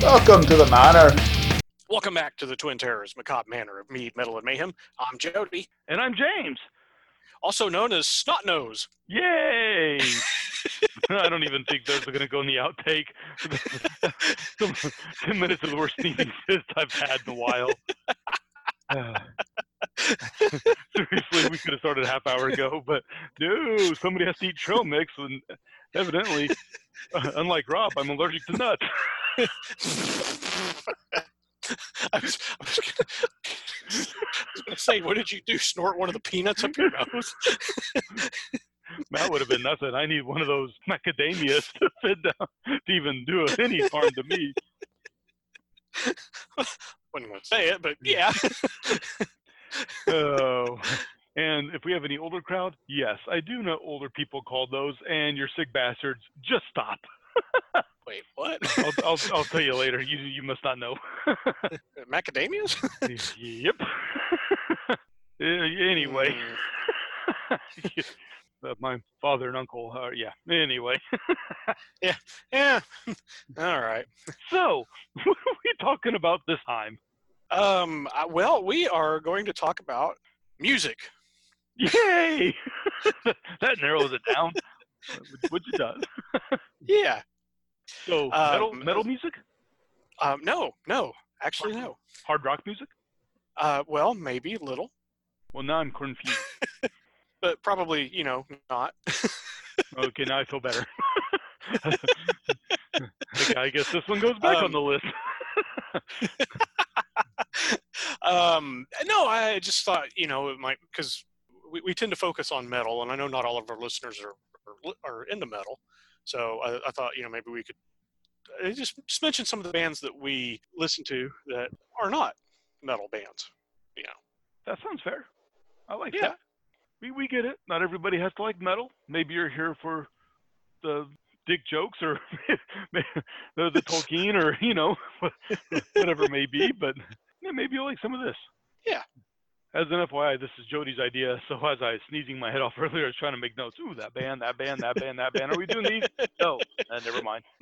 Welcome to the manor. Welcome back to the Twin Terrors Macabre Manor of Mead, Metal, and Mayhem. I'm Jody, And I'm James. also known as Snot Nose. Yay! I don't even think those are going to go in the outtake. Some- Ten minutes of the worst sneezing fist I've had in a while. Seriously, we could have started a half hour ago, but no, somebody has to eat trail mix, and evidently, unlike Rob, I'm allergic to nuts. I was, I was gonna, I was gonna say, what did you do? Snort one of the peanuts up your nose? That would have been nothing. I need one of those macadamias to fit down to even do any harm to me. Wasn't gonna say it, but yeah. Oh. And if we have any older crowd, yes, I do know older people call those, and you're sick bastards. Just stop. Wait, what? I'll, I'll, I'll tell you later. You, you must not know. Macadamias? yep. Uh, anyway, Mm, Uh, my father and uncle, uh, yeah. Anyway, yeah. All right. so what are we talking about this time? Um. I- Well, we are going to talk about music. Yay! that narrows it down, which it does. Yeah. So, metal, Um, metal music? Um. No. No. Actually, no. Hard rock music? Uh. Well, maybe a little, Well, now I'm confused. but probably, you know, not. Okay, now I feel better. okay, I guess this one goes back Um, on the list. um, no, I just thought, you know, it might because we, we tend to focus on metal, and I know not all of our listeners are are, are into metal. So I, I thought, you know, maybe we could uh, just, just mention some of the bands that we listen to that are not metal bands. Yeah, that sounds fair. I like Yeah. that. We we get it. Not everybody has to like metal. Maybe you're here for the dick jokes or the, the Tolkien or you know whatever it may be. But yeah, maybe you'll like some of this. Yeah. As an FYI, this is Jody's idea. So as I was sneezing my head off earlier, I was trying to make notes. Ooh, that band, that band, that band, that band. Are we doing these? No, uh, never mind.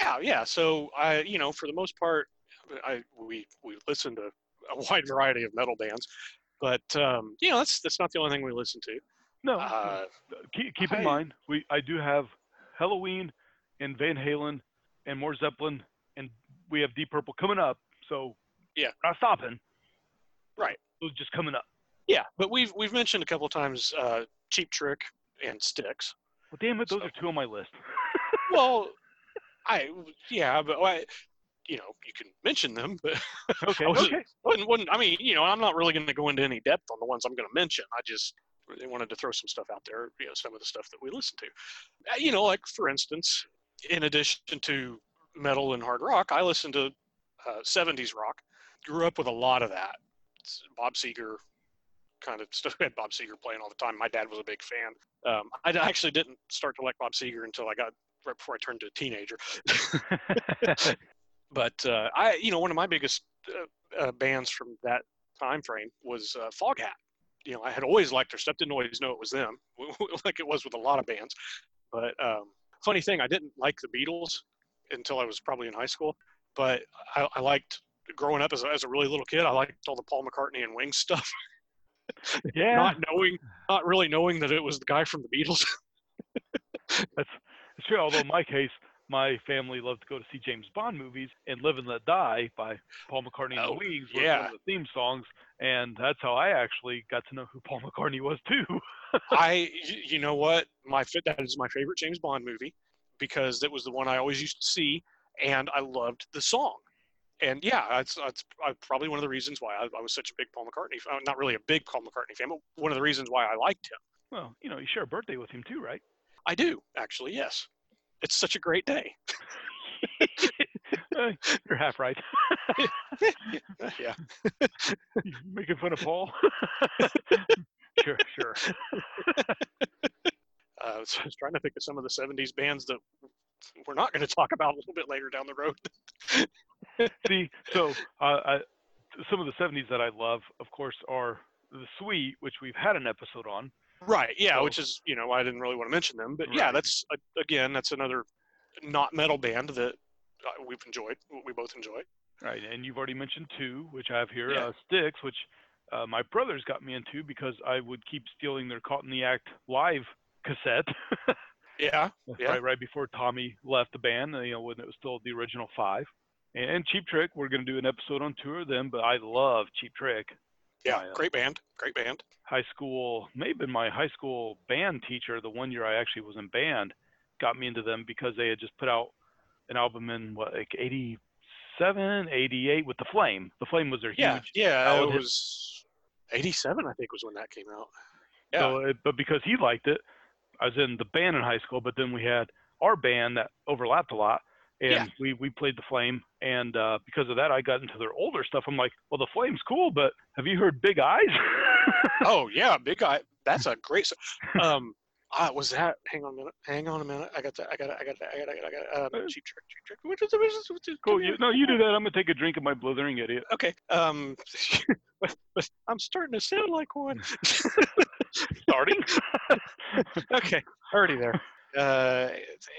Yeah, yeah. So I, you know, for the most part, I we we listen to a wide variety of metal bands, but um, you know, that's that's not the only thing we listen to. No, Uh, keep, keep in I- mind, we I do have Halloween and Van Halen and more Zeppelin, and we have Deep Purple coming up. So Yeah. not stopping. Right. Those just coming up. yeah, but we've we've mentioned a couple times uh, Cheap Trick and Styx. Well, damn it, those So- are two on my list. Well, I yeah, but I, you know, you can mention them, but Okay, I was- okay. wouldn't, wouldn't I mean, you know, I'm not really going to go into any depth on the ones I'm going to mention. I just really wanted to throw some stuff out there. You know, some of the stuff that we listen to. Uh, you know, like for instance, in addition to metal and hard rock, I listen to uh, 70s rock. Grew up with a lot of that. Bob Seger kind of stuff. We had Bob Seger playing all the time. My dad was a big fan. Um, I actually didn't start to like Bob Seger until I got right before I turned to a teenager. But uh, I, you know, one of my biggest uh, uh, bands from that time frame was uh, Foghat. You know, I had always liked their stuff. Didn't always know it was them, like it was with a lot of bands. But um, funny thing, I didn't like the Beatles until I was probably in high school. But I, I liked growing up as a, as a really little kid. I liked all the Paul McCartney and Wings stuff, yeah, not knowing, not really knowing that it was the guy from the Beatles. that's, that's true. Although in my case, my family loved to go to see James Bond movies, and "Live and Let Die" by Paul McCartney and Oh, the Wings was yeah. one of the theme songs, and that's how I actually got to know who Paul McCartney was too. I, you know what, my that is my favorite James Bond movie because it was the one I always used to see, and I loved the song. And yeah, that's that's uh, probably one of the reasons why I, I was such a big Paul McCartney. fan. Not really a big Paul McCartney fan, but one of the reasons why I liked him. Well, you know, you share a birthday with him too, right? I do actually. Yes, it's such a great day. Uh, You're half right. yeah. Making fun of Paul? sure, sure. Uh, so I was trying to think of some of the '70s bands that we're not going to talk about a little bit later down the road. See, so uh, I, some of the 70s that I love, of course, are the Sweet, which we've had an episode on. Right. Yeah, So- which is you know I didn't really want to mention them, but yeah, that's again that's another not metal band that uh, we've enjoyed, we both enjoy. Right, and you've already mentioned two, which I have here, Yeah. uh, Styx, which uh, my brothers got me into because I would keep stealing their Caught in the Act live cassette. Yeah, Yeah. right, right before Tommy left the band, you know, when it was still the original five. And Cheap Trick, we're going to do an episode on two of them, but I love Cheap Trick. yeah, My, uh, great band, great band. high school, maybe my high school band teacher, the one year I actually was in band, got me into them because they had just put out an album in what, like 87, 88 with The Flame. The Flame was their Yeah, huge. yeah, ballad it was '87, I think, was when that came out. Yeah, So, it, but because he liked it, I was in the band in high school, but then we had our band that overlapped a lot. And Yeah. we, we played the Flame, and uh, because of that, I got into their older stuff. I'm like, well, the Flame's cool, but have you heard Big Eyes? oh yeah, Big Eye. That's a great. song. Um, uh, was that? Hang on a minute. Hang on a minute. I got that. I got it. I got it. I got it. I got it. Um, Uh, cheap trick. Cheap trick. Which is, which is, which is, cool. You, no, you do that. I'm gonna take a drink of my blithering idiot. Okay. Um, but, but I'm starting to sound like one. Starting. okay, already there. Uh,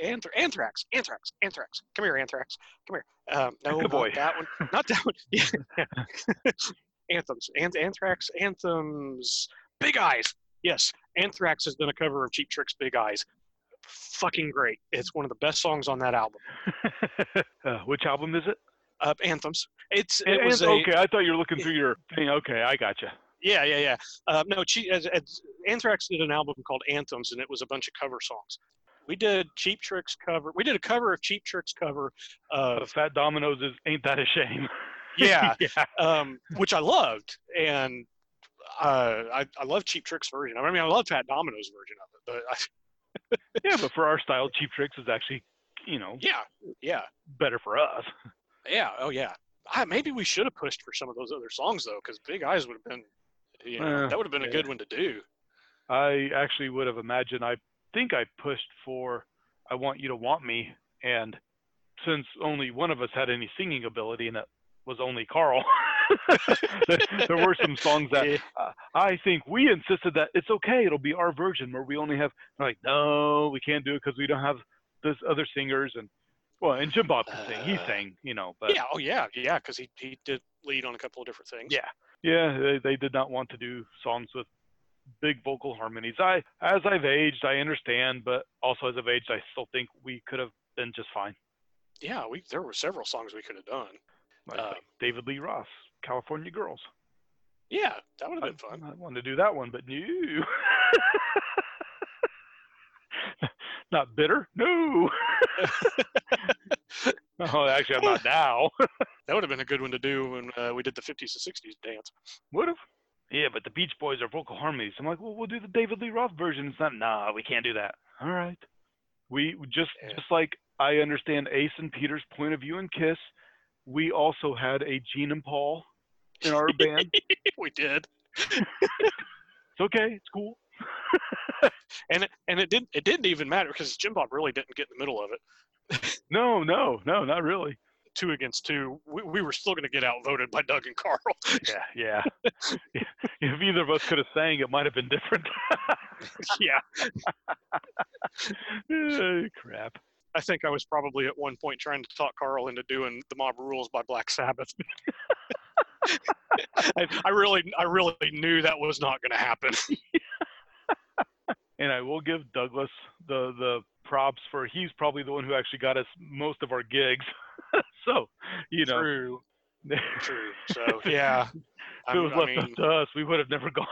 anth- anthrax, anthrax, anthrax. Come here, anthrax. Come here. Um, no, Good not boy. that one. Not that one. Yeah. anthems, Anth- anthrax, anthems. Big Eyes. Yes, Anthrax has done a cover of Cheap Trick's Big Eyes. Fucking great. It's one of the best songs on that album. uh, which album is it? Uh, anthems. It's it and- a, okay, I thought you were looking through your thing. Okay, I gotcha. Yeah, yeah, yeah. Uh, no, Che- as, as Anthrax did an album called Anthems, and it was a bunch of cover songs. We did Cheap Trick's cover. We did a cover of Cheap Trick's cover of Fats Domino's is ain't that a shame? yeah, yeah. um, which I loved, and uh, I I love Cheap Trick's version. I mean, I love Fats Domino's version of it, but I, Yeah, but for our style, Cheap Tricks is actually, you know, yeah, yeah, better for us. yeah, oh yeah. I, maybe we should have pushed for some of those other songs though, because Big Eyes would have been, you know, Uh, that would have been a good one to do. I actually would have imagined. I think I pushed for "I Want You to Want Me," and since only one of us had any singing ability, and it was only Carl, there, there were some songs that Yeah. uh, I think we insisted that it's okay. It'll be our version where we only have like, no, we can't do it because we don't have this other singers and well, and Jim Bob can sing. He Uh, sang, you know, but yeah, oh yeah, yeah, because he he did lead on a couple of different things. Yeah. yeah, they, they did not want to do songs with big vocal harmonies. I, as I've aged, I understand, but also as I've aged, I still think we could have been just fine. yeah, we there were several songs we could have done. Like, like David Lee Roth, California Girls. Yeah, that would have been fun. I wanted to do that one, but no. not bitter? No. oh, actually, I'm not now. That would have been a good one to do when uh, we did the 50s and 60s dance. Would have. Yeah, but the Beach Boys are vocal harmonies. I'm like, well, we'll do the David Lee Roth version. It's not. Nah, we can't do that. All right. We just Yeah. just like I understand Ace and Peter's point of view in Kiss. We also had a Gene and Paul in our band. we did, It's okay. It's cool. and it, and it didn't it didn't even matter because Jim Bob really didn't get in the middle of it. No, no, no, not really. Two against two, we, we were still going to get outvoted by Doug and Carl. Yeah, yeah. if either of us could have sang, it might have been different. yeah, crap. I think I was probably at one point trying to talk Carl into doing the Mob Rules by Black Sabbath. I, I really I really knew that was not going to happen. And I will give Douglas the the props for he's probably the one who actually got us most of our gigs. so, you know, True, true. So yeah, it was I left mean, up to us, we would have never gone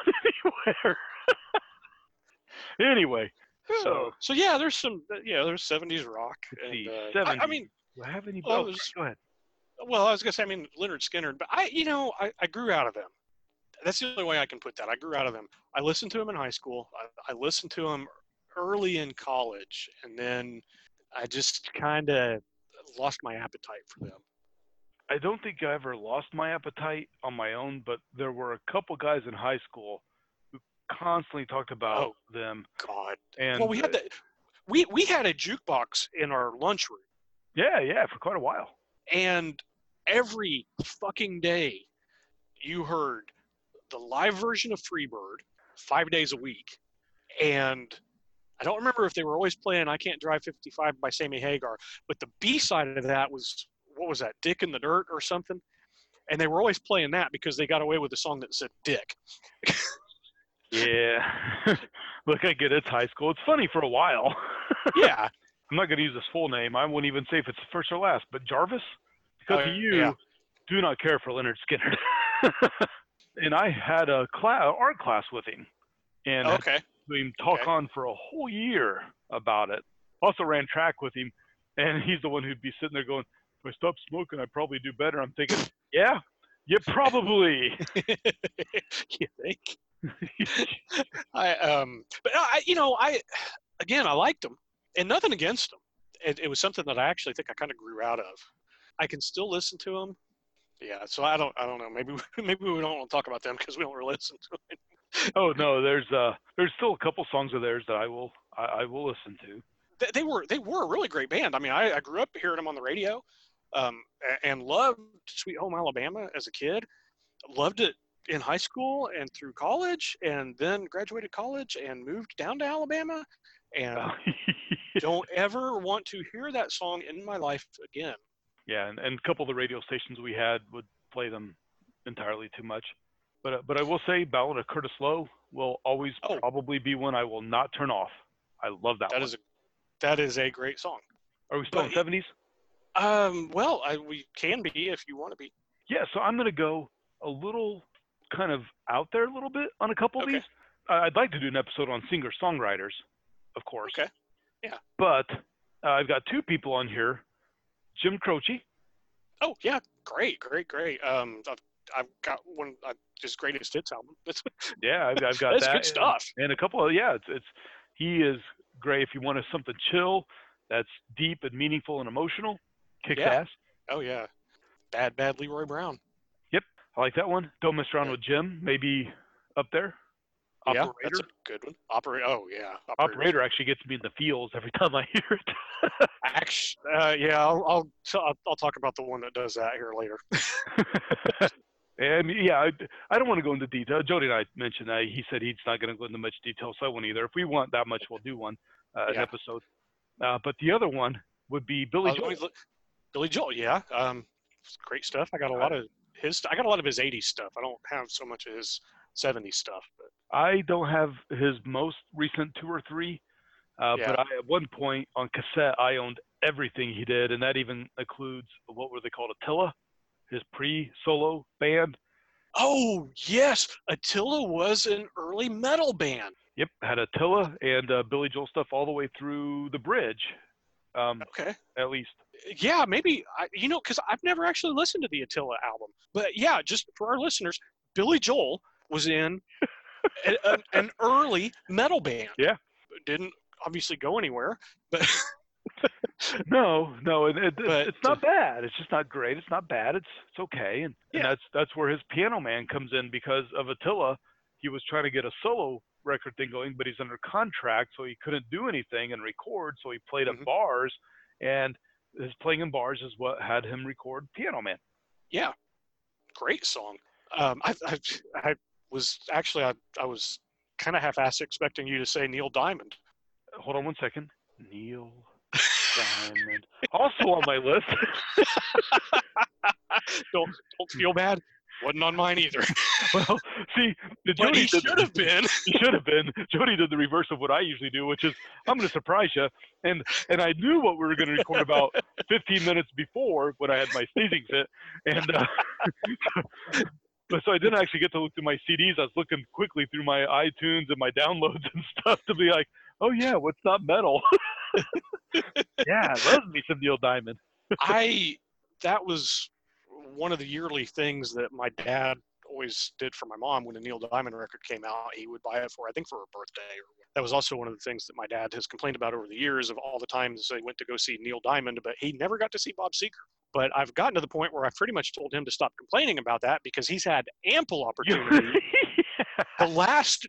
anywhere. anyway, so so yeah, there's some yeah, there's 70s rock. And, uh, I, I mean, do I have any? Well, was- go ahead. well, I was gonna say, I mean Lynyrd Skynyrd, but I, you know, I, I grew out of them. That's the only way I can put that. I grew out of them. I listened to them in high school. I, I listened to them early in college, and then I just kind of lost my appetite for them. I don't think I ever lost my appetite on my own, but there were a couple guys in high school who constantly talked about Oh. them. God. And well, we had the we we had a jukebox in our lunchroom, yeah, yeah, for quite a while. and every fucking day, you heard the live version of Freebird five days a week, and I don't remember if they were always playing "I Can't Drive 55" by Sammy Hagar, but the B side of that was what was that? "Dick in the Dirt" or something. And they were always playing that because they got away with a song that said "Dick." Yeah. Look, I get it. It's high school. It's funny for a while. Yeah, I'm not going to use his full name. I wouldn't even say if it's the first or last, but Jarvis, because Oh, you, yeah. do not care for Lynyrd Skynyrd. and I had a class, art class with him, and had okay. Him talk Okay. on for a whole year about it. Also ran track with him, and he's the one who'd be sitting there going, "If I stop smoking, I'd probably do better." I'm thinking, "Yeah, you probably." you think? I um, but I, you know, I again, I liked them, and nothing against them. It, it was something that I actually think I kind of grew out of. I can still listen to them. Yeah, so I don't, I don't know. Maybe, maybe we don't want to talk about them because we don't really listen to it. Oh no, there's uh, there's still a couple songs of theirs that I will, I, I will listen to. They, they were, they were a really great band. I mean, I, I grew up hearing them on the radio, um, and loved Sweet Home Alabama as a kid. Loved it in high school and through college, and then graduated college and moved down to Alabama. And don't ever want to hear that song in my life again. Yeah, and, and a couple of the radio stations we had would play them entirely too much. But uh, but I will say, Ballad of Curtis Loew will always Oh. probably be one I will not turn off. I love that, That one. is a that is a great song. Are we still but in seventies? Um, well, I, we can be if you want to be. Yeah, so I'm gonna go a little kind of out there a little bit on a couple Okay. of these. I'd like to do an episode on singer songwriters, of course. Okay. Yeah. But uh, I've got two people on here, Jim Croce. Oh yeah, great, great, great. Um, I've, got one uh, his greatest hits album. Yeah, I've, I've got that's that. good stuff. and a couple of yeah it's, it's he is great if you want something chill that's deep and meaningful and emotional kicks Yeah. ass Oh yeah, bad, bad Leroy Brown. Yep, I like that one don't mess around Yeah. with jim maybe up there Yeah, that's a good one. Operator. Oh yeah, operator actually gets me in the feels every time i hear it Actually, uh, yeah, I'll, I'll I'll I'll talk about the one that does that here later. and yeah I, I don't want to go into detail jody and i mentioned that he said he's not going to go into much detail so i won't either if we want that much we'll do one uh, an Yeah. episode uh, but the other one would be billy Uh, joel Billy Joel, yeah, um, great stuff. I got a lot of his. I got a lot of his '80s stuff. I don't have so much of his '70s stuff, but I don't have his most recent two or three, uh, Yeah. but I, at one point on cassette I owned everything he did, and that even includes what were they called Attila, his pre-solo band. oh yes, Attila was an early metal band. Yep, had Attila and uh, Billy Joel stuff all the way through the bridge, um, Okay, at least. yeah, maybe I, you know because I've never actually listened to the Attila album, but yeah, just for our listeners, Billy Joel was in a, a, an early metal band. Yeah. didn't obviously go anywhere, but No, no, and it, But- it's not bad. It's just not great. It's not bad. It's it's okay, and, and that's that's where his piano man comes in because of Attila. He was trying to get a solo record thing going, but he's under contract, so he couldn't do anything and record. So he played at Mhm. bars, and his playing in bars is what had him record Piano Man. yeah, great song. Um, I, I, I was actually I, I was kind of half-assed expecting you to say Neil Diamond. Hold on one second. Neil Diamond, also on my list. don't don't feel bad. Wasn't on mine either. well, see, the Jody he should have been. he should have been. Jody did the reverse of what I usually do, which is I'm going to surprise you. And and I knew what we were going to record about 15 minutes before when I had my sneezing fit. And uh, but so I didn't actually get to look through my CDs. I was looking quickly through my iTunes and my downloads and stuff to be like, oh yeah, what's not metal? Yeah, love me some Neil Diamond. I that was one of the yearly things that my dad always did for my mom when the Neil Diamond record came out. He would buy it for I think for her birthday. Or that was also one of the things that my dad has complained about over the years of all the times they went to go see Neil Diamond, but he never got to see Bob Seger. But I've gotten to the point where I've pretty much told him to stop complaining about that because he's had ample opportunity the last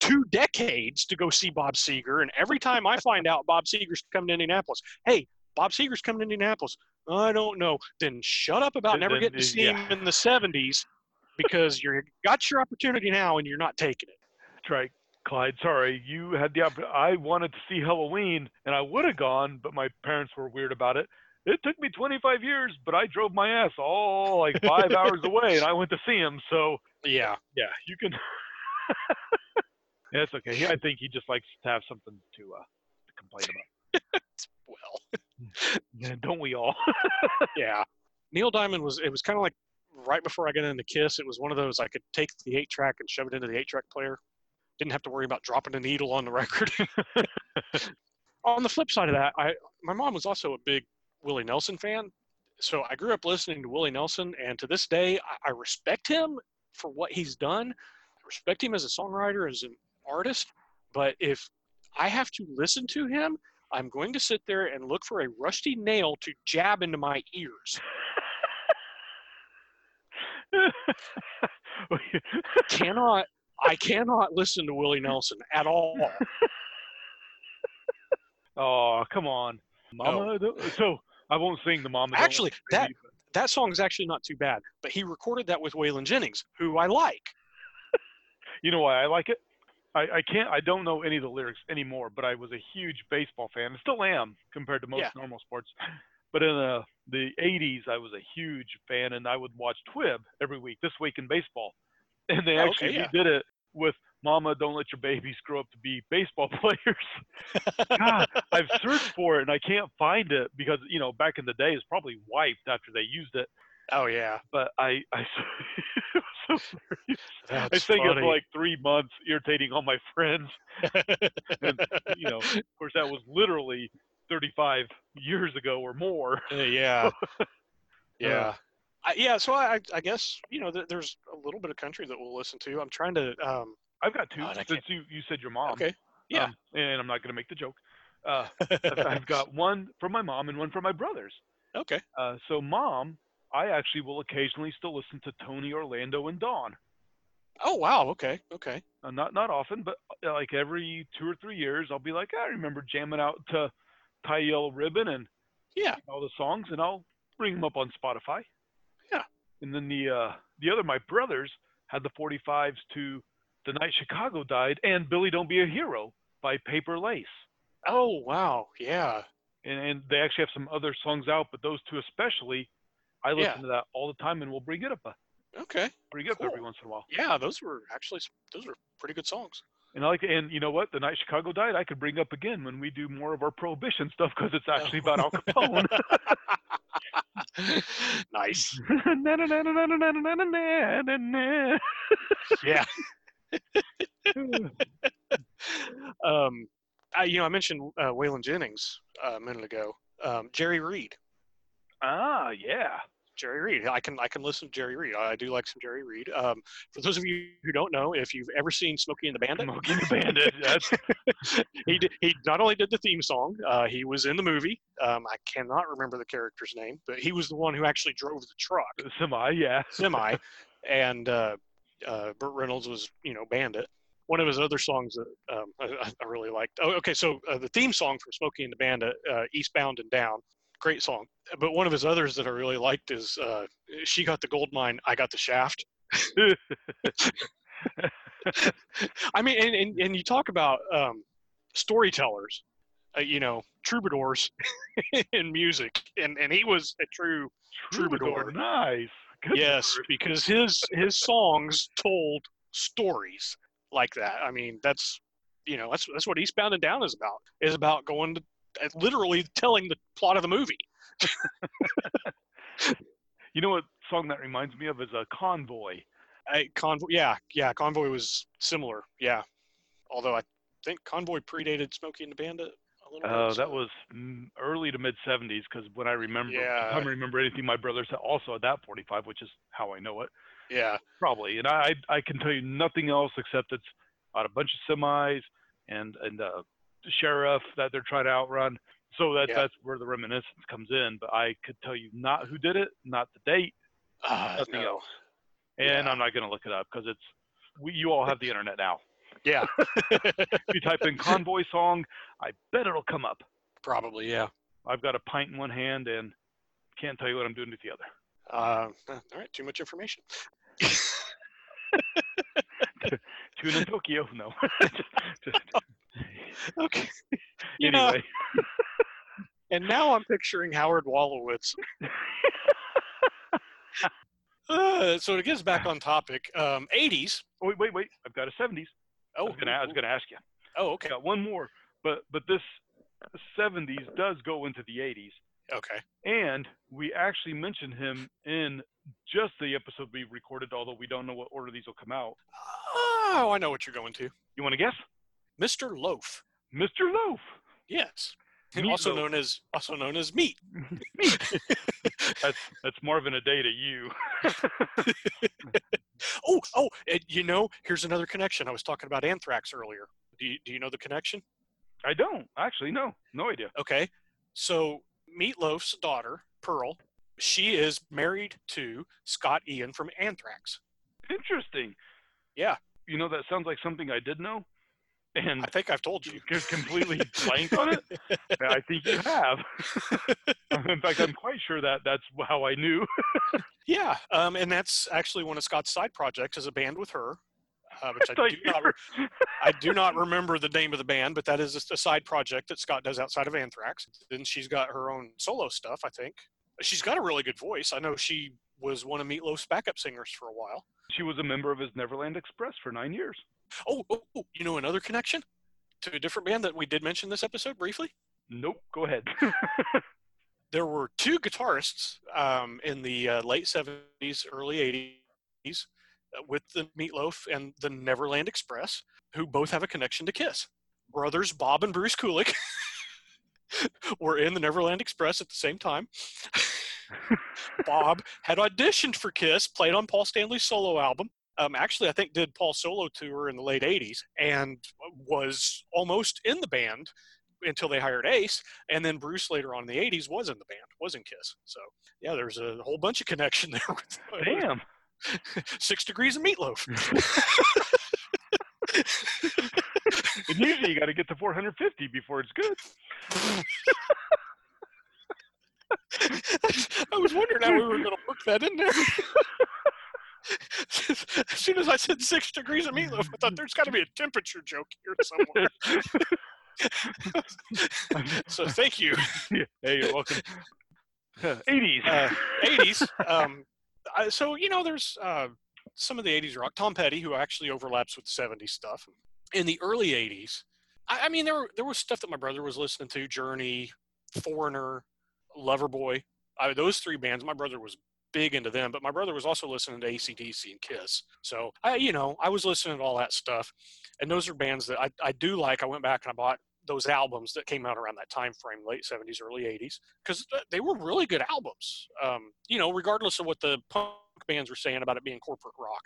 two decades to go see Bob Seger. And every time I find out Bob Seger's coming to Indianapolis, hey, Bob Seger's coming to Indianapolis. I don't know. Then shut up about never getting to see yeah. him in the 70s because you got your opportunity now and you're not taking it. That's right. Clyde, sorry, you had the opportunity. I wanted to see Halloween, and I would have gone, but my parents were weird about it. It took me 25 years, but I drove my ass all like five hours away, and I went to see him. So Yeah. yeah, you can. it's okay. He- I think he just likes to have something to uh, to complain about. Well, Yeah, don't we all? yeah. Neil Diamond was. It was kind of like right before I got into Kiss. It was one of those I could take the eight track and shove it into the eight track player. Didn't have to worry about dropping a needle on the record. on the flip side of that, I my mom was also a big Willie Nelson fan. So I grew up listening to Willie Nelson, and to this day, I, I respect him for what he's done. I respect him as a songwriter, as an artist. But if I have to listen to him, I'm going to sit there and look for a rusty nail to jab into my ears. Cannot I cannot listen to Willie Nelson at all. oh, come on, Mama. don't- So I won't sing the Mama. Actually, Me that but- that song is actually not too bad. But he recorded that with Waylon Jennings, who I like. You know why I like it? I, I can't. I don't know any of the lyrics anymore, but I was a huge baseball fan, and still am compared to most Yeah. normal sports. But in uh, the '80s, I was a huge fan, and I would watch Twib every week. This week in baseball, and they Oh, actually okay, yeah. did it with "Mama, don't let your babies grow up to be baseball players." God, I've searched for it and I can't find it because you know back in the day it's probably wiped after they used it. Oh yeah, But I, I, it was so I that's sang it funny. for like three months, irritating all my friends. And you know, of course, that was literally 35 years ago or more. Uh, yeah, yeah, I, yeah. So I, I guess you know th- there's a little bit of country that we'll listen to. I'm trying to. Um, I've got two since you, you said your mom. okay, yeah. Um, and I'm not going to make the joke. Uh, I've got one from my mom and one from my brothers. okay. Uh, so, mom, I actually will occasionally still listen to Tony Orlando and Dawn. Oh wow. Okay. Okay. Uh, not not often, but uh, like every two or three years, I'll be like, I remember jamming out to Tie Yellow Ribbon and Yeah. all the songs, and I'll bring them up on Spotify. Yeah. And then the uh, the other, my brothers, had the 45s to "The Night Chicago Died" and "Billy Don't Be a Hero" by Paper Lace. Oh wow. Yeah. And, and they actually have some other songs out, but those two especially, I listen yeah. to that all the time, and we'll bring it up. A, okay. Bring it up every once in a while. Yeah, those were actually those were pretty good songs. And I like, and you know what? The night Chicago died, I could bring up again when we do more of our prohibition stuff because it's actually about Al Capone. nice. yeah. um, I, you know, I mentioned uh, Waylon Jennings uh, a minute ago. Um, Jerry Reed ah, yeah. Jerry Reed. I can I can listen to Jerry Reed. I do like some Jerry Reed. Um, for those of you who don't know, if you've ever seen Smokey and the Bandit, Smokey and the Bandit. That's he did, he not only did the theme song, uh, he was in the movie. Um, I cannot remember the character's name, but he was the one who actually drove the truck semi, yeah. semi, and uh, uh, Burt Reynolds was you know Bandit. One of his other songs that um, I, I really liked. Oh, okay, so uh, the theme song from Smokey and the Bandit, uh, "Eastbound and Down," great song. But one of his others that I really liked is uh, "She Got the Gold Mine, I Got the Shaft." I mean, and, and, and you talk about um, storytellers, uh, you know, troubadours in music, and, and he was a true Troubadour. Nice. Good yes word. because his his songs told stories like that. I mean, that's you know that's that's what Eastbound and Down is about. Is about going to literally telling the plot of the movie. You know what song that reminds me of is a convoy. I, Convoy, yeah, yeah, Convoy was similar, yeah. Although I think Convoy predated Smokey and the Bandit a little bit. Uh, that was early to mid 70s because when I remember, Yeah. I remember anything my brothers also had that 45, which is how I know it. yeah, Probably, and I I can tell you nothing else except it's on a bunch of semis and and uh, sheriff that they're trying to outrun. So that Yeah. that's where the reminiscence comes in. But I could tell you not who did it, not the date, uh, Nothing no. else. and Yeah. I'm not going to look it up because it's we, you all have the internet now. Yeah, you type in convoy song, I bet it'll come up. probably, yeah. I've got a pint in one hand and can't tell you what I'm doing with the other. Uh, all right, too much information. Tune in Tokyo. No. just, just, Okay. You know, anyway. and now I'm picturing Howard Wolowitz. Uh, so to get us back on topic, um, 80s. wait, wait, wait. I've got a 70s. Oh, I was gonna ask you. oh, okay, got one more, but but this 70s does go into the 80s, okay. and we actually mentioned him in just the episode we recorded, although we don't know what order these will come out. Oh, I know what you're going to. You want to guess? Mr. Loaf. Mr. Loaf. Yes. Meat also Loaf. known as also known as meat. meat. That's that's Marvin Aday to you. Oh, oh, and you know, here's another connection. I was talking about anthrax earlier. Do you, do you know the connection? I don't actually. No, no idea. Okay. So Meatloaf's daughter, Pearl, she is married to Scott Ian from Anthrax. Interesting. Yeah. You know that sounds like something I did know, and I think I've told you. just completely blank on it. I think you have. In fact, I'm quite sure that that's how I knew. Yeah, um, and that's actually one of Scott's side projects is a band with her, uh, which I, do not, were- I do not remember the name of the band, but that is a side project that Scott does outside of Anthrax. Then she's got her own solo stuff, I think. She's got a really good voice. I know she was one of Meatloaf's backup singers for a while. She was a member of his Neverland Express for nine years. Oh, oh, oh, you know another connection to a different band that we did mention this episode briefly? Nope. Go ahead. There were two guitarists um, in the uh, late 70s, early 80s uh, with the Meatloaf and the Neverland Express who both have a connection to Kiss. Brothers Bob and Bruce Kulick were in the Neverland Express at the same time. Bob had auditioned for Kiss, played on Paul Stanley's solo album. Um, actually, I think did Paul solo tour in the late '80s and was almost in the band until they hired Ace, and then Bruce later on in the '80s was in the band, was in Kiss. So yeah, there's a whole bunch of connection there. With Damn. Six Degrees of Meatloaf. And usually you got to get to 450 before it's good. I was wondering how we were going to work that in there. as soon as I said six degrees of meatloaf, I thought there's got to be a temperature joke here somewhere. so thank you. hey, you're welcome. 80s. Uh, 80s. Um, I, so you know, there's uh, some of the 80s rock. Tom Petty, who actually overlaps with the 70s stuff. In the early 80s, I, I mean, there were, there was stuff that my brother was listening to: Journey, Foreigner, Loverboy. I, those three bands. My brother was big into them, but my brother was also listening to ACDC and Kiss. So I, you know, I was listening to all that stuff, and those are bands that I, I do like. I went back and I bought those albums that came out around that time frame, late 70s, early 80s, because they were really good albums. Um, you know, regardless of what the punk bands were saying about it being corporate rock.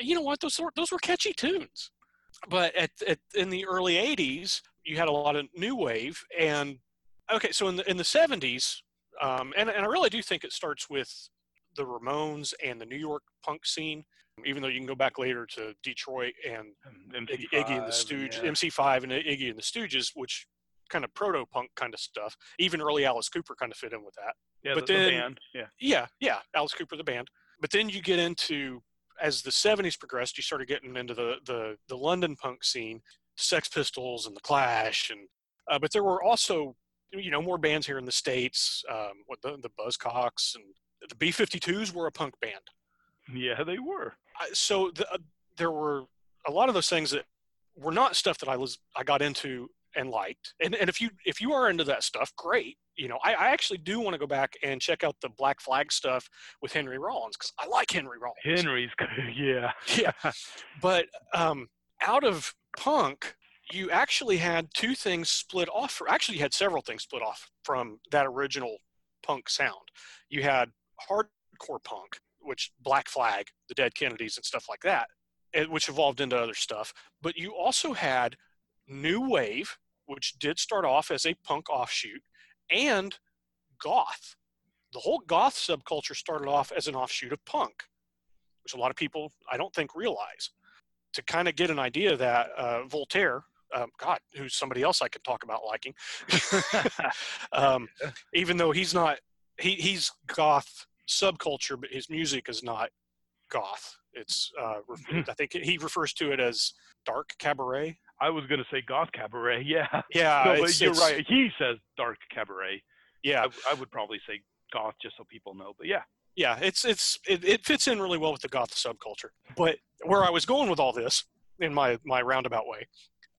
You know what? Those were, those were catchy tunes. But at, at in the early 80s, you had a lot of new wave. And okay, so in the in the 70s, um, and and I really do think it starts with the Ramones and the New York punk scene. Even though you can go back later to Detroit and Iggy, Iggy and the Stooges, yeah. MC5 and Iggy and the Stooges, which kind of proto punk kind of stuff. Even early Alice Cooper kind of fit in with that. Yeah, but the, the band. Yeah. Yeah, yeah, Alice Cooper, the band. But then you get into as the '70s progressed, you started getting into the the, the London punk scene, Sex Pistols and the Clash, and uh, but there were also you know more bands here in the states. Um, what the the Buzzcocks and the B52s were a punk band. Yeah, they were. I- so the, uh, there were a lot of those things that were not stuff that I was I got into and liked. And and if you if you are into that stuff, great. You know, I, I actually do want to go back and check out the Black Flag stuff with Henry Rollins because I like Henry Rollins. Henry's good. Yeah. Yeah. But um, out of punk, you actually had two things split off. Actually, you had several things split off from that original punk sound. You had hardcore punk, which Black Flag, the Dead Kennedys, and stuff like that, which evolved into other stuff. But you also had new wave, which did start off as a punk offshoot, and goth. The whole goth subculture started off as an offshoot of punk, which a lot of people I don't think realize. To kind of get an idea that uh, Voltaire, um, God, who's somebody else I could talk about liking, um, even though he's not, he, he's goth subculture, but his music is not goth. It's uh, I think he refers to it as dark cabaret. I was gonna say goth cabaret. Yeah. Yeah, no, it's- you're it's- right. He says dark cabaret. Yeah, I, I would probably say goth just so people know. But yeah. yeah, it's it's it, it fits in really well with the goth subculture. But where I was going with all this in my my roundabout way,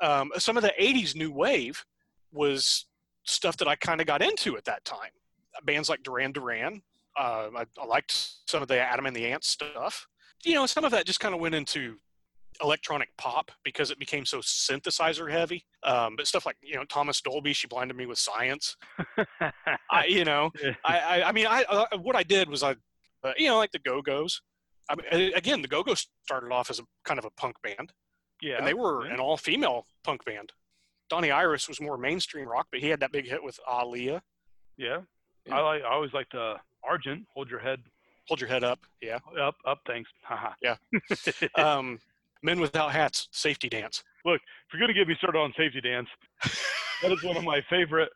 um, some of the '80s new wave was stuff that I kind of got into at that time. Bands like Duran Duran. Uh, I, I liked some of the Adam and the Ants stuff. You know, some of that just kind of went into electronic pop because it became so synthesizer heavy. Um, but stuff like you know Thomas Dolby, she blinded me with science. I, you know, I, I, I mean, I, uh, what I did was I, uh, you know, like the Go Go's. I mean, again, the Go Go's started off as a kind of a punk band, yeah. and they were yeah. an all-female punk band. Donnie Iris was more mainstream rock, but he had that big hit with Aaliyah. Yeah. Yeah. I like. I always liked uh, Argent. Hold your head Hold your head up, yeah. up. Up. Thanks. Yeah. Um, Men Without Hats, Safety Dance. Look, if you're gonna get me started on safety dance, that is one of my favorite.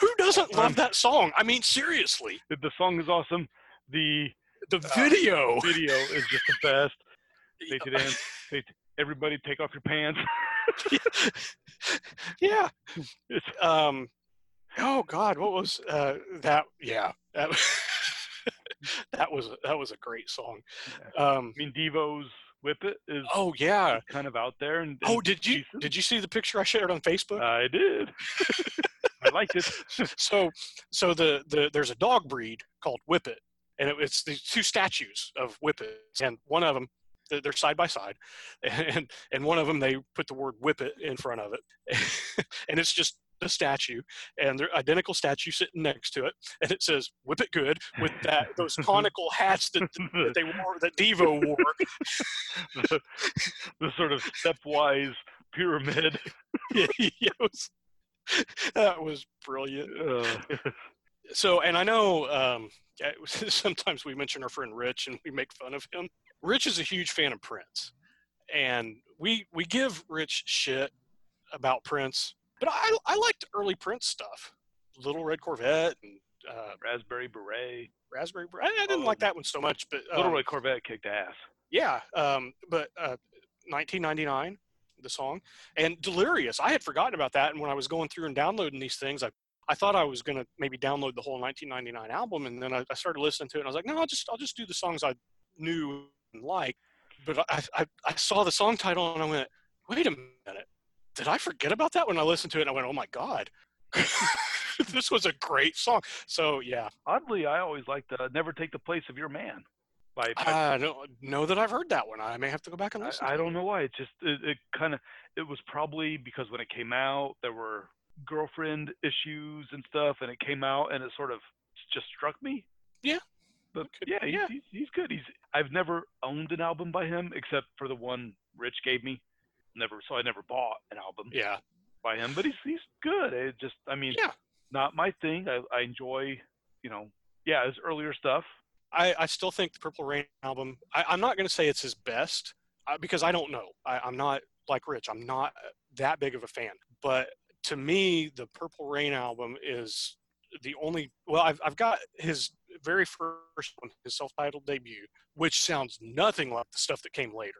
Who doesn't love Um, that song? I mean, seriously, The, the song is awesome. The the video. video is just the best. Safety dance. Safety, everybody, take off your pants. yeah. It's, Um, oh God, what was uh, that? Yeah, that, that was that was a great song. Um, I mean, Devo's "Whip It" is oh yeah. kind of out there. And, Oh, did you decent. did you see the picture I shared on Facebook? I did. I liked it. so so the, the there's a dog breed called Whippet, and it, it's these two statues of Whippets, and one of them they're they're side by side, and and one of them they put the word Whippet in front of it, and it's just a statue, and they're identical statue sitting next to it, and it says "Whip it good" with that those conical hats that, that they wore that Devo wore. the, the sort of stepwise pyramid. yeah, it was, that was brilliant. Uh, So, and I know um, sometimes we mention our friend Rich and we make fun of him. Rich is a huge fan of Prince, and we we give Rich shit about Prince, but I I liked early Prince stuff, Little Red Corvette and uh, Raspberry Beret. Raspberry. Beret. I didn't like Um, that one so much, but um, Little Red Corvette kicked ass. yeah, um, but uh, 1999, the song, and Delirious. I had forgotten about that, and when I was going through and downloading these things, I I thought I was gonna maybe download the whole 1999 album, and then I, I started listening to it, and I was like, no, I'll just I'll just do the songs I knew and liked. But I, I I saw the song title and I went, wait a minute, did I forget about that when I listened to it? And I went, oh my god. this was a great song. So yeah, Oddly, I always liked uh, "Never Take the Place of Your Man." By, by I don't know that I've heard that one. I may have to go back and listen. I, I don't know why. It just it, it kind of it was probably because when it came out there were girlfriend issues and stuff, and it came out and it sort of just struck me. Yeah. But yeah, he's, yeah. He's, he's good. He's I've never owned an album by him except for the one Rich gave me. Never, so I never bought an album Yeah. by him. But he's he's good. It just I mean, Yeah. not my thing. I, I enjoy you know yeah his earlier stuff. I, I still think the Purple Rain album. I, I'm not going to say it's his best uh, because I don't know. I, I'm not like Rich. I'm not that big of a fan. But to me, the Purple Rain album is the only. Well, I've I've got his very first one, his self-titled debut, which sounds nothing like the stuff that came later.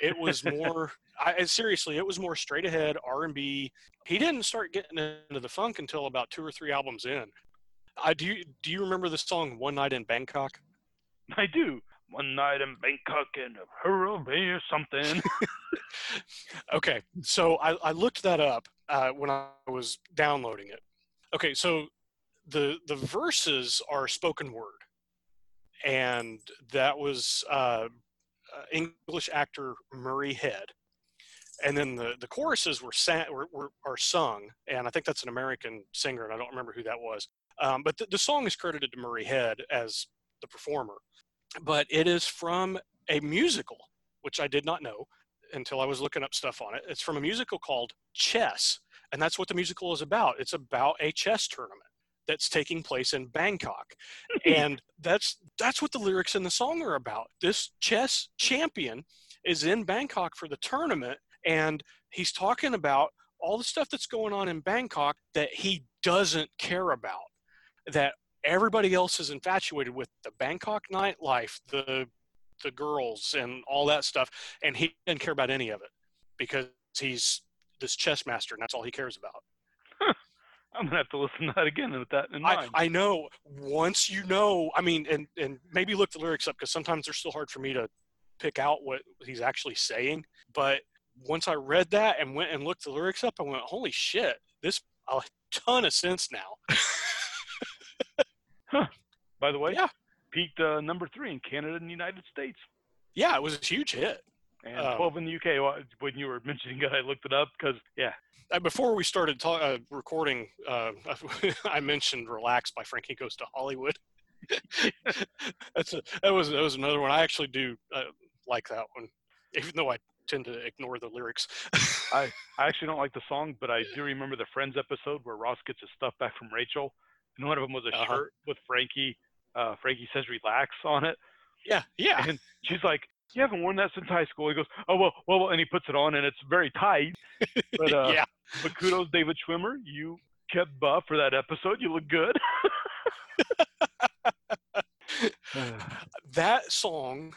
It was more. I, seriously, it was more straight ahead R&B. He didn't start getting into the funk until about two or three albums in. I do. You, do you remember the song "One Night in Bangkok"? I do. One night in Bangkok and a hurrah or something. Okay, so I, I looked that up uh, when I was downloading it. Okay, so the the verses are spoken word, and that was uh, uh, English actor Murray Head, and then the, the choruses were, were, were are sung, and I think that's an American singer, and I don't remember who that was. Um, but the, the song is credited to Murray Head as the performer, but it is from a musical, which I did not know until I was looking up stuff on it. It's from a musical called Chess, and that's what the musical is about. It's about a chess tournament that's taking place in Bangkok. and that's that's what the lyrics in the song are about. This chess champion is in Bangkok for the tournament and he's talking about all the stuff that's going on in Bangkok that he doesn't care about. That everybody else is infatuated with the Bangkok nightlife, the the girls and all that stuff, and he doesn't care about any of it because he's this chess master, and that's all he cares about. I'm gonna have to listen to that again with that in I, mind. I know once you know, I mean, and and maybe look the lyrics up because sometimes they're still hard for me to pick out what he's actually saying. But once I read that and went and looked the lyrics up, I went, "Holy shit, this a ton of sense now." huh. By the way, Yeah. peaked uh, number three in Canada and the United States, yeah, it was a huge hit. And Um, 12 in the UK. When you were mentioning it, I looked it up because yeah, Uh, before we started ta- uh, recording, uh, I mentioned "Relax" by Frankie Goes to Hollywood. That's a, that was that was another one. I actually do uh, like that one, even though I tend to ignore the lyrics. I actually don't like the song, but I do remember the Friends episode where Ross gets his stuff back from Rachel, and one of them was a Uh-huh. shirt with Frankie. Uh, Frankie says "relax" on it, yeah, yeah. and she's like, "You haven't worn that since high school." He goes, "Oh well, well," well," and he puts it on, and it's very tight. But uh, yeah, but kudos, David Schwimmer, you kept buff for that episode. You look good. that song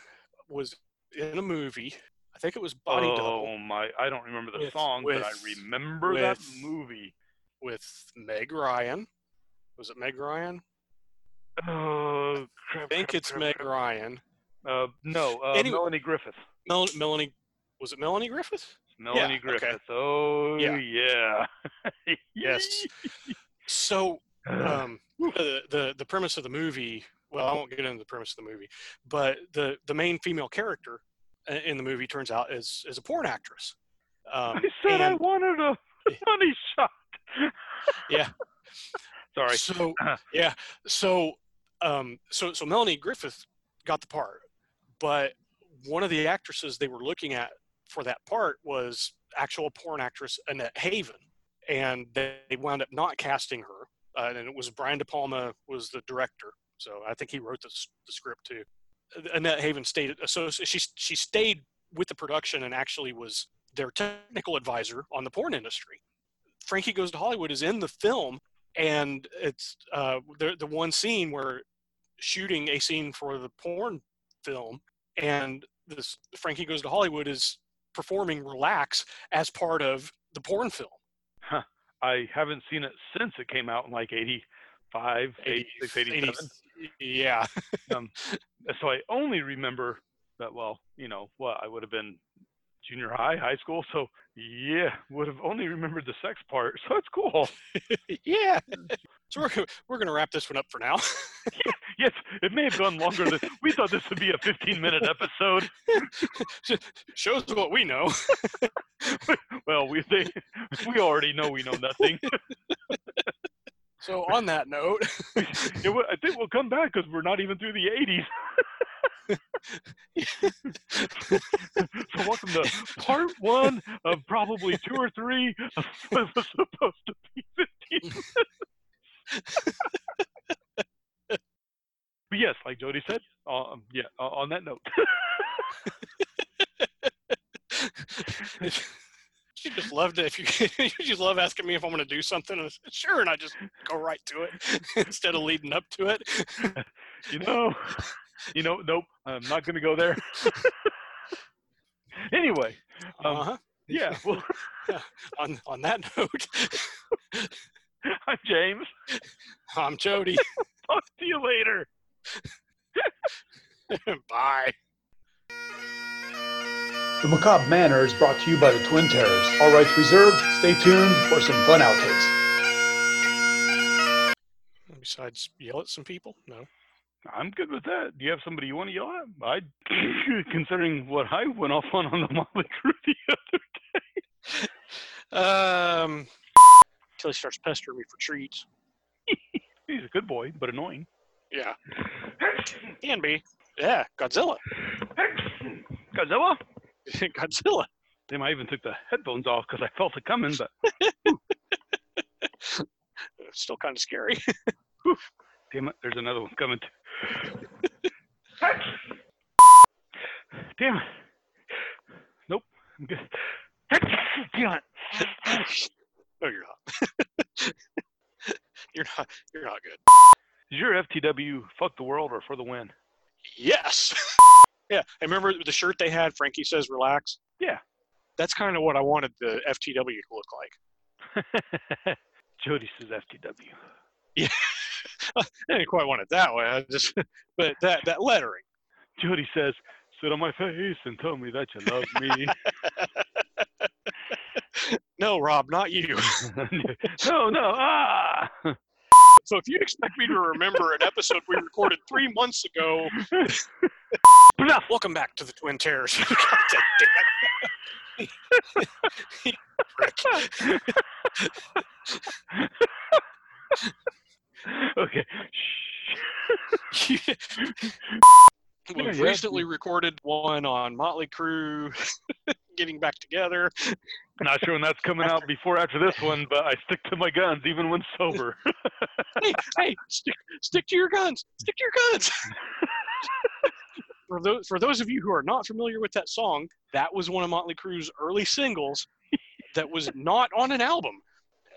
was in a movie. I think it was Body oh Double my! I don't remember the With- song, but I with- remember that movie. with Meg Ryan. Was it Meg Ryan? Oh, crap, I think crap, it's crap, Meg. Ryan. Uh, no, uh, Anyway- Melanie Griffith. Mel- Melanie. Was it Melanie Griffith? Melanie okay. Griffith. Oh Yeah. yeah. Yes. So um, the, the the premise of the movie. Well, I won't get into the premise of the movie, but the the main female character in the movie turns out is is a porn actress. Um, I said I wanted a honey shot. Yeah. Sorry. So yeah, so um, so so Melanie Griffith got the part, but one of the actresses they were looking at for that part was actual porn actress Annette Haven, and they wound up not casting her. Uh, and it was Brian De Palma was the director, so I think he wrote the, the script too. Annette Haven stayed so she she stayed with the production and actually was their technical advisor on the porn industry. Frankie Goes to Hollywood is in the film, and it's uh, the the one scene where shooting a scene for the porn film, and this Frankie Goes to Hollywood is performing "Relax" as part of the porn film. I haven't seen it since it came out in like 85, 86, 87. 80 yeah, um, So I only remember that, well, you know, what, I would have been junior high, high school. So yeah, would have only remembered the sex part. So it's cool. yeah. So we're we're gonna wrap this one up for now. Yes, it may have gone longer than we thought this would be a 15 minute episode. Shows what we know. Well, we they, we already know we know nothing. So on that note, It I think we'll come back because we're not even through the 80s. so welcome to part one of probably two or three of what was supposed to be 15 But yes, like Jody said, um, yeah, on that note. she just loved it. If you, you just love asking me if I'm going to do something, and I said, sure, and I just go right to it instead of leading up to it. you know, you know, nope, I'm not going to go there. anyway, um, Uh-huh. yeah, well, On on that note, I'm James. I'm Jody. Talk to you later. Bye. The Macabre Manor is brought to you by the Twin Terrors. All rights reserved. Stay tuned for some fun outtakes. Besides, yell at some people? No. I'm good with that. Do you have somebody you want to yell at? I, considering what I went off on on the Motley Crue the other day. Um, until he starts pestering me for treats. He's a good boy, but annoying. Yeah, can be. Yeah, Godzilla. Godzilla. Godzilla. Damn, I even took the headphones off because I felt it coming, but Still kind of scary. damn it, there's another one coming. damn it. Nope. I'm good. Damn it. no, you're not. you're not. You're not good. Is your FTW fuck the world or for the win? Yes. Yeah, I remember the shirt they had. Frankie says, "Relax." Yeah. That's kind of what I wanted the FTW to look like. Jody says FTW. Yeah. I didn't quite want it that way. I just, but that that lettering. Jody says, "Sit on my face and tell me that you love me." No, Rob, not you. no, no, ah. So if you expect me to remember an episode we recorded three months ago, welcome back to the Twin Terrors. God damn it. Prick. okay. We've yeah. recently recorded one on Motley Crue getting back together. Not sure when that's coming out before after this one, but I stick to my guns even when sober. Hey, hey, stick, stick to your guns. Stick to your guns. for those for those of you who are not familiar with that song, that was one of Motley Crue's early singles that was not on an album.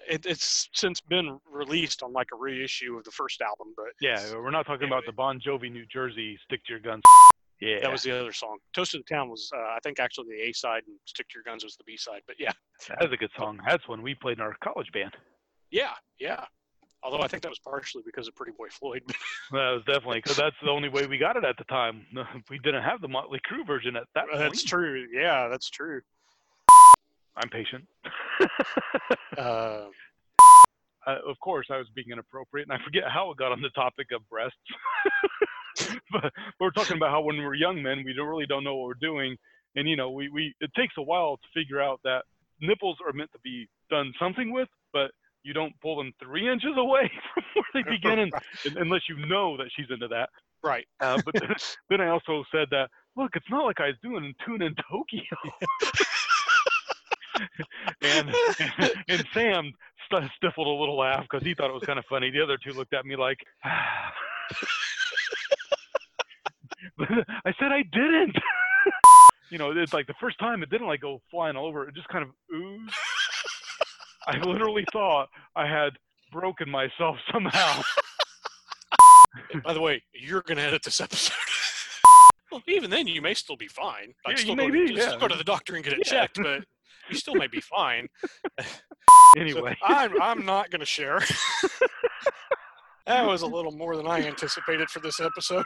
It, it's since been released on like a reissue of the first album, but yeah, we're not talking about the Bon Jovi New Jersey stick to your guns. Yeah. that was the other song. Toast of the Town was, uh, I think, actually the A side, and Stick to Your Guns was the B side. But yeah, That's a good song. That's one we played in our college band. yeah, yeah. Although I think that was partially because of Pretty Boy Floyd. That was definitely because that's the only way we got it at the time. We didn't have the Motley Crue version at that that's true. Yeah, that's true. I'm patient. Uh, uh, of course, I was being inappropriate, and I forget how it got on the topic of breasts. but we're talking about how when we're young men, we don't really don't know what we're doing, and you know, we, we it takes a while to figure out that nipples are meant to be done something with, but you don't pull them three inches away from where they begin, and, and- unless you know that she's into that. right. Uh, but then, then I also said that look, it's not like I was doing in Tune in Tokyo. and and Sam st- stifled a little laugh because he thought it was kind of funny. The other two looked at me like, I said I didn't. you know, it's like the first time it didn't like go flying all over. It just kind of oozed. I literally thought I had broken myself somehow. By the way, you're going to edit this episode. well, even then, you may still be fine. I'd Yeah, still you go, to, be, just yeah. go to the doctor and get it Yeah. checked, but you still may be fine. So Anyway, I'm, I'm not going to share. that was a little more than I anticipated for this episode.